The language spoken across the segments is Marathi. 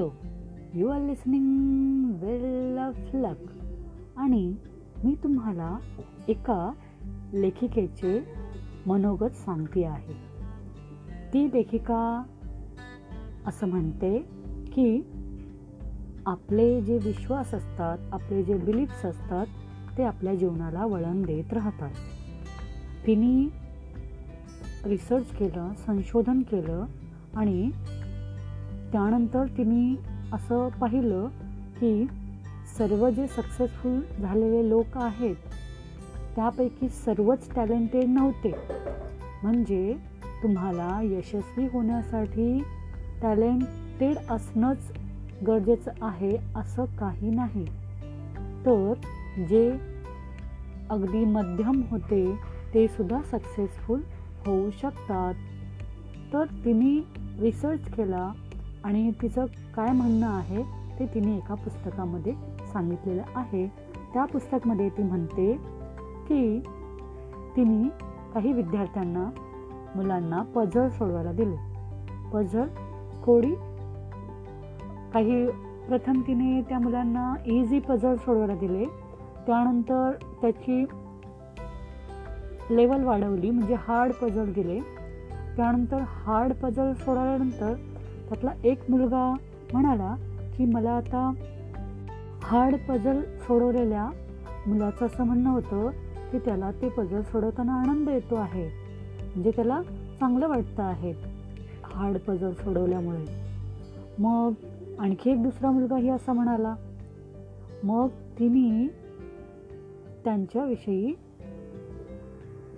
Hello you are listening well of luck आणि मी तुम्हाला एका लेखिकेचे मनोगत सांगते आहे. ती लेखिका असं म्हणते की आपले जे विश्वास असतात आपले जे बिलीफ्स असतात ते आपल्या जीवनाला वळण देत राहतात. तिने रिसर्च केलं संशोधन केलं आणि त्यानंतर तिने असं पाहिलं की सर्व जे सक्सेसफुल झालेले लोक आहेत त्यापैकी सर्वच टॅलेंटेड नव्हते. म्हणजे तुम्हाला यशस्वी होण्यासाठी टॅलेंटेड असणंच गरजेचं आहे असं काही नाही. तर जे अगदी मध्यम होते ते सुद्धा सक्सेसफुल होऊ शकतात. तर तिने रिसर्च केला आणि तिचं काय म्हणणं आहे ते तिने एका पुस्तकामध्ये सांगितलेलं आहे. त्या पुस्तकमध्ये ती म्हणते की तिने काही विद्यार्थ्यांना मुलांना पझल सोडवायला दिले. पझल कोडी काही प्रथम तिने त्या मुलांना इझी पझल सोडवायला दिले. त्यानंतर त्याची लेवल वाढवली म्हणजे हार्ड पझल दिले. त्यानंतर हार्ड पझल सोडवल्यानंतर त्यातला एक मुलगा म्हणाला की मला आता हार्ड पझल सोडवलेल्या मुलाचं असं म्हणणं होतं की त्याला ते पझल सोडवताना आनंद येतो आहे. म्हणजे त्याला चांगलं वाटतं आहे हार्ड पझल सोडवल्यामुळे. मग आणखी एक दुसरा मुलगाही असा म्हणाला मग तिने त्यांच्याविषयी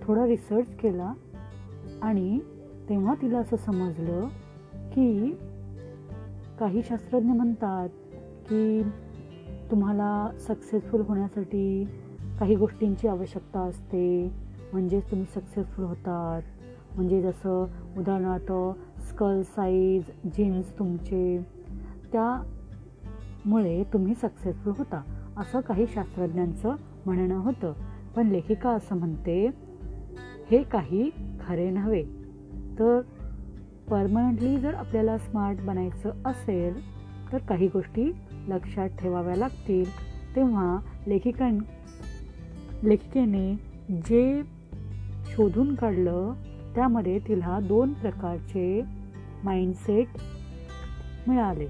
थोडा रिसर्च केला आणि तेव्हा तिला असं समजलं की काही शास्त्रज्ञ म्हणतात की तुम्हाला सक्सेसफुल होण्यासाठी काही गोष्टींची आवश्यकता असते. म्हणजेच तुम्ही सक्सेसफुल होतात. म्हणजे जसं उदाहरणार्थ स्कल साईज जीन्स तुमचे त्यामुळे तुम्ही सक्सेसफुल होता. असं काही शास्त्रज्ञांचं म्हणणं होतं. पण लेखिका असं म्हणते हे काही खरे नव्हे. तर परमनंटली जर आपल्याला स्मार्ट बनायचं असेल तर काही गोष्टी लक्षात ठेवाव्या लागतील. तेव्हा लेखिकां लेखिकेने जे शोधून काढलं त्यामध्ये तिला दोन प्रकारचे माइंडसेट मिळाले.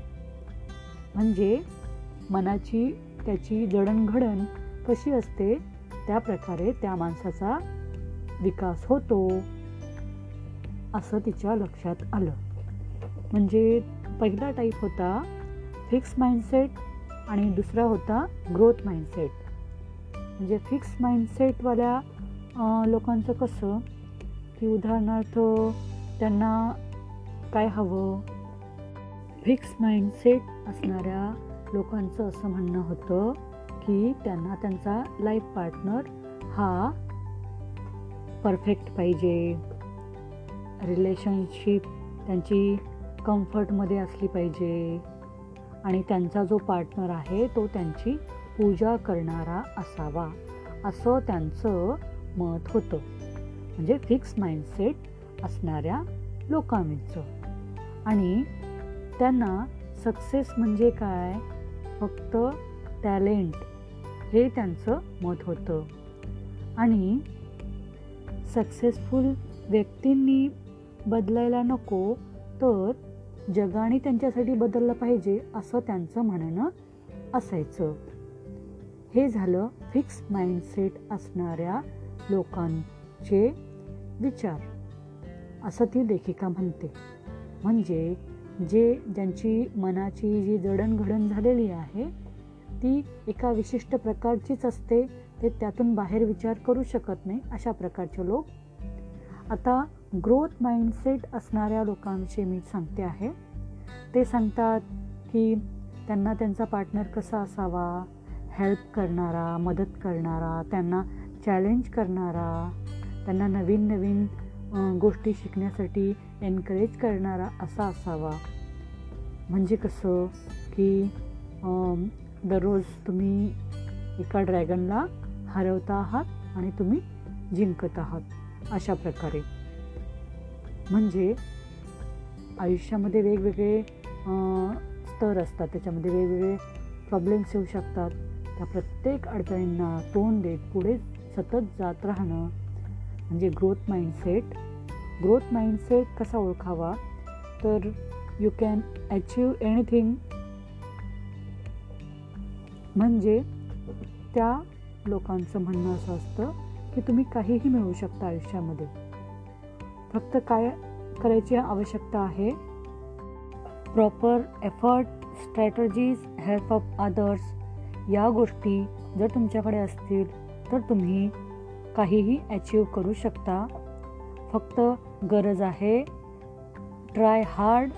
म्हणजे मनाची त्याची जडणघडण कशी असते त्या प्रकारे त्या माणसाचा विकास होतो. असं तिच्या लक्षात आलं. म्हणजे पहिला टाईप होता फिक्स माइंडसेट आणि दुसरा होता ग्रोथ माइंडसेट म्हणजे फिक्स माइंडसेटवाल्या लोकांचं कसं की उदाहरणार्थ त्यांना काय हवं? फिक्स माइंडसेट असणाऱ्या लोकांचं असं म्हणणं होतं की त्यांना त्यांचा लाईफ पार्टनर हा परफेक्ट पाहिजे. रिलेशनशिप त्यांची कम्फर्टमध्ये असली पाहिजे. आणि त्यांचा जो पार्टनर आहे तो त्यांची पूजा करणारा असावा. असं त्यांचं मत होतं. म्हणजे फिक्स माइंडसेट असणाऱ्या लोकांचं. आणि त्यांना सक्सेस म्हणजे काय? फक्त टॅलेंट हे त्यांचं मत होतं. आणि सक्सेसफुल व्यक्तींनी बदलायला नको तर जगाने त्यांच्यासाठी बदललं पाहिजे असं त्यांचं म्हणणं असायचं. हे झालं फिक्स माइंडसेट असणाऱ्या लोकांचे विचार असं ती लेखिका म्हणते. म्हणजे जे ज्यांची मनाची जी जडणघडण झालेली आहे ती एका विशिष्ट प्रकारचीच असते ते त्यातून बाहेर विचार करू शकत नाही अशा प्रकारचे लोक. आता ग्रोथ माइंडसेट असणाऱ्या लोकांविषयी मी सांगते आहे. ते सांगतात की त्यांना त्यांचा पार्टनर कसा असावा हेल्प करणारा मदत करणारा त्यांना चॅलेंज करणारा त्यांना नवीन नवीन गोष्टी शिकण्यासाठी एनकरेज करणारा असा असावा. म्हणजे कसं की दररोज तुम्ही एका ड्रॅगनला हरवता आहात आणि तुम्ही जिंकत आहात अशा प्रकारे. म्हणजे आयुष्यामध्ये वेगवेगळे स्तर असतात. त्याच्यामध्ये वेगवेगळे प्रॉब्लेम्स येऊ शकतात. त्या प्रत्येक अडचणींना तोंड देत पुढे सतत जात राहणं म्हणजे ग्रोथ माइंडसेट ग्रोथ माइंडसेट कसा ओळखावा? तर यू कॅन अचीव एनिथिंग म्हणजे त्या लोकांचं म्हणणं असं असतं की तुम्ही काहीही मिळवू शकता आयुष्यामध्ये. फक्त काय करायची आवश्यकता आहे? Proper effort strategies help of others या गोष्टी जर तुमच्याकडे असतील तर तुम्ही काहीही अचीव करू शकता. फक्त गरज आहे ट्राय हार्ड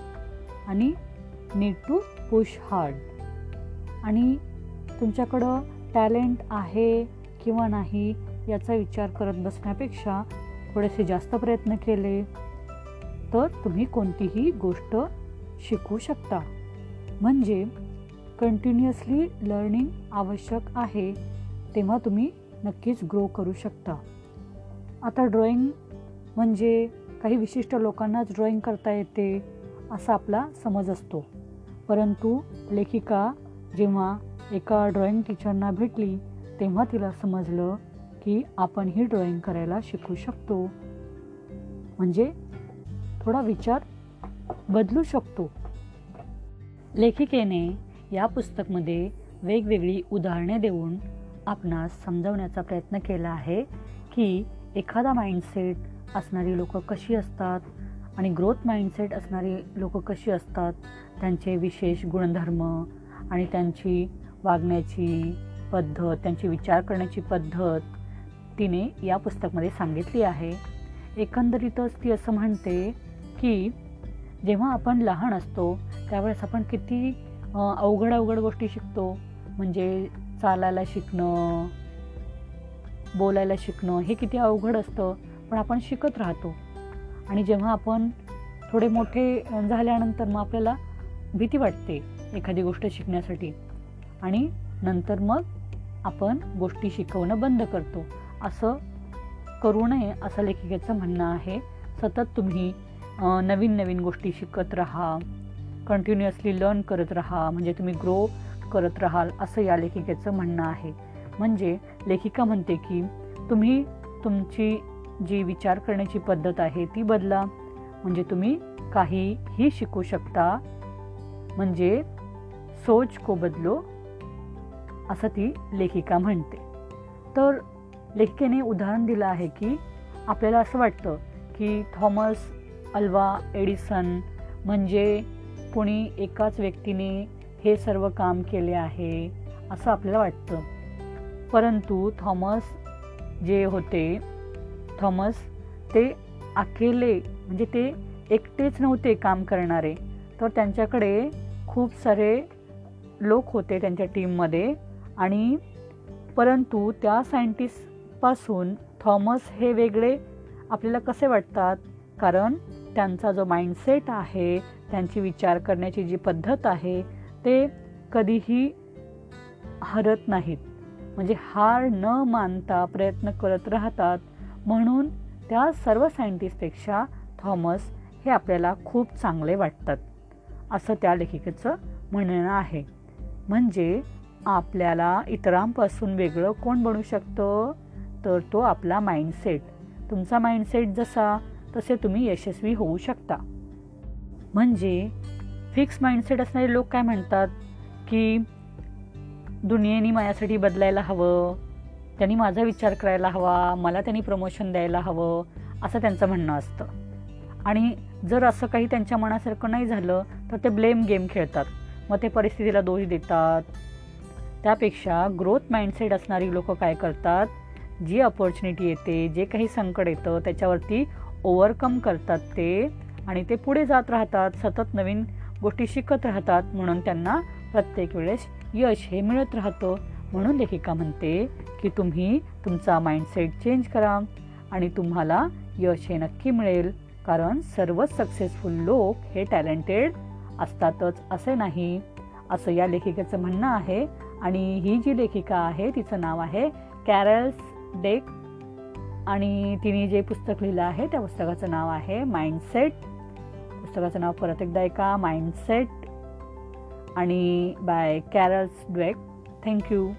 आणि नीड टू पुश हार्ड आणि तुमच्याकडं टॅलेंट आहे किंवा नाही याचा विचार करत बसण्यापेक्षा थोडेसे जास्त प्रयत्न केले तर तुम्ही कोणतीही गोष्ट शिकू शकता. म्हणजे कंटिन्युअसली लर्निंग आवश्यक आहे तेव्हा तुम्ही नक्कीच ग्रो करू शकता. आता ड्रॉइंग म्हणजे काही विशिष्ट लोकांनाच ड्रॉइंग करता येते असा आपला समज असतो. परंतु लेखिका जेव्हा एका ड्रॉइंग टीचरना भेटली तेव्हा तिला समजलं की आपण ही ड्रॉइंग करायला शिकू शकतो. म्हणजे थोडा विचार बदलू शकतो. लेखिकेने या पुस्तकमध्ये वेगवेगळी उदाहरणे देऊन आपणास समजवण्याचा प्रयत्न केला आहे की एखादा माइंडसेट असणारी लोकं कशी असतात आणि ग्रोथ माइंडसेट असणारी लोकं कशी असतात त्यांचे विशेष गुणधर्म आणि त्यांची वागण्याची पद्धत त्यांची विचार करण्याची पद्धत तिने या पुस्तकमध्ये सांगितली आहे. एकंदरीतच ती असं म्हणते की जेव्हा आपण लहान असतो त्यावेळेस आपण किती अवघड अवघड गोष्टी शिकतो. म्हणजे चालायला शिकणं बोलायला शिकणं हे किती अवघड असतं. पण आपण शिकत राहतो. आणि जेव्हा आपण थोडे मोठे झाल्यानंतर मग आपल्याला भीती वाटते एखादी गोष्ट शिकण्यासाठी. आणि नंतर मग आपण गोष्टी शिकवणं बंद करतो. असं करू नये असं लेखिकेचं म्हणणं आहे. सतत तुम्ही नवीन नवीन गोष्टी शिकत राहा कंटिन्युअसली लर्न करत राहा म्हणजे तुम्ही ग्रो करत राहाल असं या लेखिकेचं म्हणणं आहे. म्हणजे लेखिका म्हणते की तुम्ही तुमची जी विचार करण्याची पद्धत आहे ती बदला. म्हणजे तुम्ही काहीही शिकू शकता म्हणजे सोच को बदलो असं ती लेखिका म्हणते. तर लेखकेने उदाहरण दिलं आहे की आपल्याला असं वाटतं की थॉमस अल्वा एडिसन म्हणजे कोणी एकाच व्यक्तीने हे सर्व काम केले आहे असं आपल्याला वाटतं. परंतु थॉमस जे होते थॉमस ते अकेले म्हणजे ते एकटेच नव्हते काम करणारे. तर त्यांच्याकडे खूप सारे लोक होते त्यांच्या टीममध्ये आणि परंतु त्या सायंटिस्ट पासून थॉमस हे वेगळे आपल्याला कसे वाटतात? कारण त्यांचा जो माइंडसेट आहे त्यांची विचार करण्याची जी पद्धत आहे ते कधीही हरत नाहीत. म्हणजे हार न मानता प्रयत्न करत राहतात. म्हणून त्या सर्व सायंटिस्टपेक्षा थॉमस हे आपल्याला खूप चांगले वाटतात. असं त्या लेखिकेचं म्हणणं आहे. म्हणजे आपल्याला इतरांपासून वेगळं कोण बनू शकतं? तर तो आपला माइंडसेट तुमचा माइंडसेट जसा तसे तुम्ही यशस्वी होऊ शकता. म्हणजे फिक्स माइंडसेट असणारे लोक काय म्हणतात? की दुनियेने माझ्यासाठी बदलायला हवं त्यांनी माझा विचार करायला हवा मला त्यांनी प्रमोशन द्यायला हवं असं त्यांचं म्हणणं असतं. आणि जर असं काही त्यांच्या मनासारखं नाही झालं तर ते ब्लेम गेम खेळतात. मग ते परिस्थितीला दोष देतात. त्यापेक्षा ग्रोथ माइंडसेट असणारी लोक काय करतात? जी अपॉर्च्युनिटी येते जे काही संकट येतं त्याच्यावरती ओव्हरकम करतात ते आणि ते पुढे जात राहतात सतत नवीन गोष्टी शिकत राहतात म्हणून त्यांना प्रत्येक वेळेस यश हे मिळत राहतं. म्हणून लेखिका म्हणते की तुम्ही तुमचा माइंडसेट चेंज करा आणि तुम्हाला यश हे नक्की मिळेल. कारण सर्वच सक्सेसफुल लोक हे टॅलेंटेड असतातच असे नाही. असं या लेखिकेचं म्हणणं आहे. आणि ही जी लेखिका आहे तिचं नाव आहे कॅरल्स डेक आणि तिने जे पुस्तक लिहिलं आहे त्या पुस्तकाचं नाव आहे माइंडसेट. पुस्तकाचं नाव परत एकदा ऐका माइंडसेट. आणि बाय कॅरल्स ड्वेक थँक्यू.